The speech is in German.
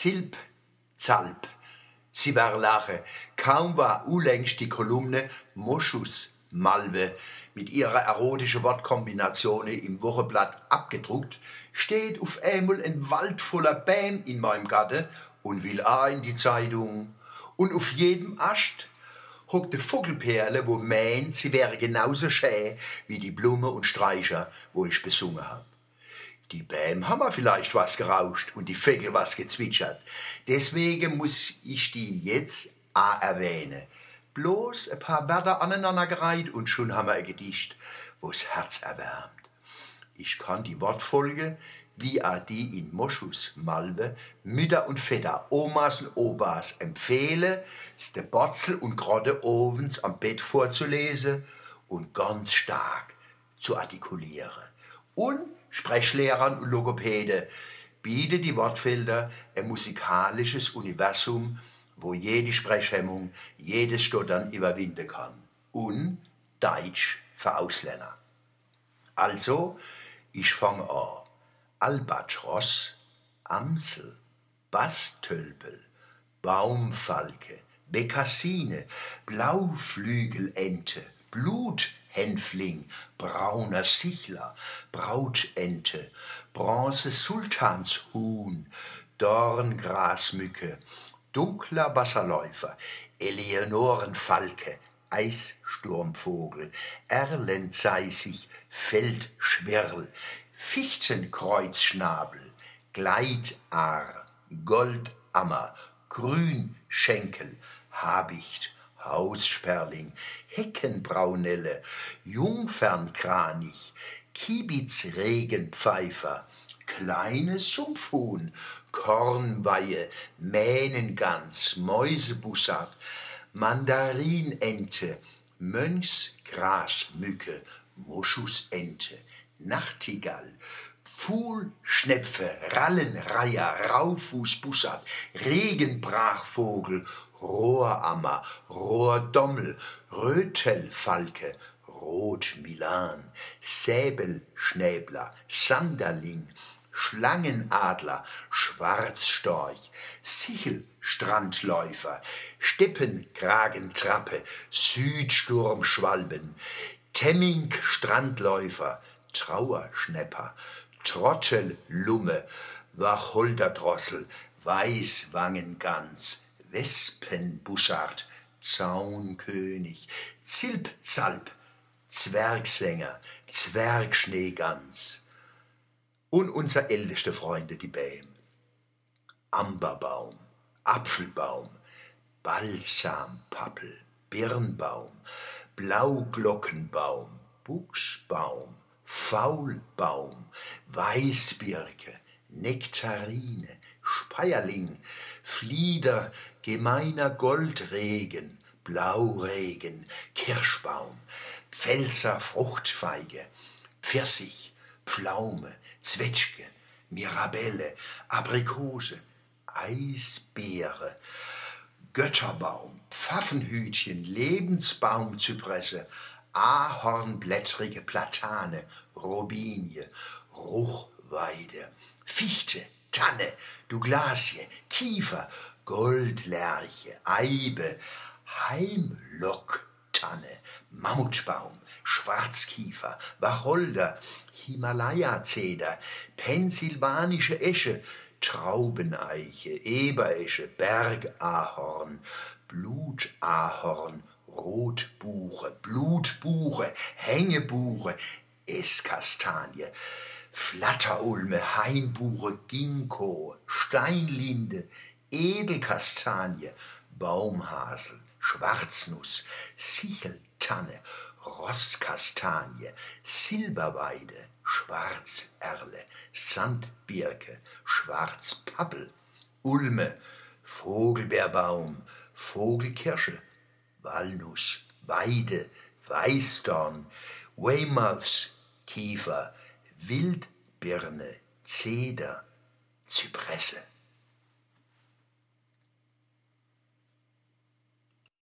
Zilp, Zalp. Sie war lache. Kaum war unlängst die Kolumne Moschus Malve mit ihrer erotischen Wortkombination im Wochenblatt abgedruckt, steht auf einmal ein Wald voller Bäm in meinem Garten und will auch in die Zeitung. Und auf jedem Ast hockt de Vogelperle, wo meint, sie wäre genauso schön wie die Blume und Streicher, wo ich besungen hab. Die Bäm haben vielleicht was gerauscht und die Vögel was gezwitschert. Deswegen muss ich die jetzt auch erwähnen. Bloß ein paar Wörter aneinandergereiht und schon haben wir ein Gedicht, wo's Herz erwärmt. Ich kann die Wortfolge, wie auch die in Moschus Malve, Mütter und Väter, Omas und Opas empfehle, de Botzel und Grotte ovens am Bett vorzulesen und ganz stark zu artikulieren. Und Sprechlehrern und Logopäde bietet die Wortfelder ein musikalisches Universum, wo jede Sprechhemmung, jedes Stottern überwinden kann. Und Deutsch für Ausländer. Also, ich fange an. Albatros, Amsel, Bastölpel, Baumfalke, Bekassine, Blauflügelente, Bluthänfling, brauner Sichler, Brautente, Bronze-Sultanshuhn, Dorngrasmücke, dunkler Wasserläufer, Eleonorenfalke, Eissturmvogel, Erlenzeisig, Feldschwirl, Fichtenkreuzschnabel, Gleitaar, Goldammer, Grünschenkel, Habicht, Haussperling, Heckenbraunelle, Jungfernkranich, Kibitzregenpfeifer, kleines Sumpfhuhn, Kornweihe, Mähnengans, Mäusebussard, Mandarinente, Mönchsgrasmücke, Moschusente, Nachtigall, Pfuhlschnepfe, Rallenreiher, Raufußbussard, Regenbrachvogel, Rohrammer, Rohrdommel, Rötelfalke, Rotmilan, Säbelschnäbler, Sanderling, Schlangenadler, Schwarzstorch, Sichelstrandläufer, Steppenkragentrappe, Südsturmschwalben, Temming-Strandläufer, Trauerschnepper, Trottellumme, Wacholderdrossel, Weißwangengans, Wespenbuschard, Zaunkönig, Zilpzalp, Zwergsänger, Zwergschneegans und unser älteste Freunde, die Bäm. Amberbaum, Apfelbaum, Balsampappel, Birnbaum, Blauglockenbaum, Buchsbaum, Faulbaum, Weißbirke, Nektarine, Speierling, Flieder, gemeiner Goldregen, Blauregen, Kirschbaum, Pfälzer Fruchtfeige, Pfirsich, Pflaume, Zwetschge, Mirabelle, Aprikose, Eisbeere, Götterbaum, Pfaffenhütchen, Lebensbaumzypresse, ahornblättrige Platane, Robinie, Ruchweide, Fichte, Tanne, Douglasie, Kiefer, Goldlerche, Eibe, Heimlocktanne, Mammutbaum, Schwarzkiefer, Wacholder, Himalaya-Zeder, Pennsylvanische Esche, Traubeneiche, Eberesche, Bergahorn, Blutahorn, Rotbuche, Blutbuche, Hängebuche, Esskastanie, Flatterulme, Hainbuche, Ginkgo, Steinlinde, Edelkastanie, Baumhasel, Schwarznuss, Sicheltanne, Rosskastanie, Silberweide, Schwarzerle, Sandbirke, Schwarzpappel, Ulme, Vogelbeerbaum, Vogelkirsche, Walnuss, Weide, Weißdorn, Weymouths, Kiefer, Wildbirne, Zeder, Zypresse.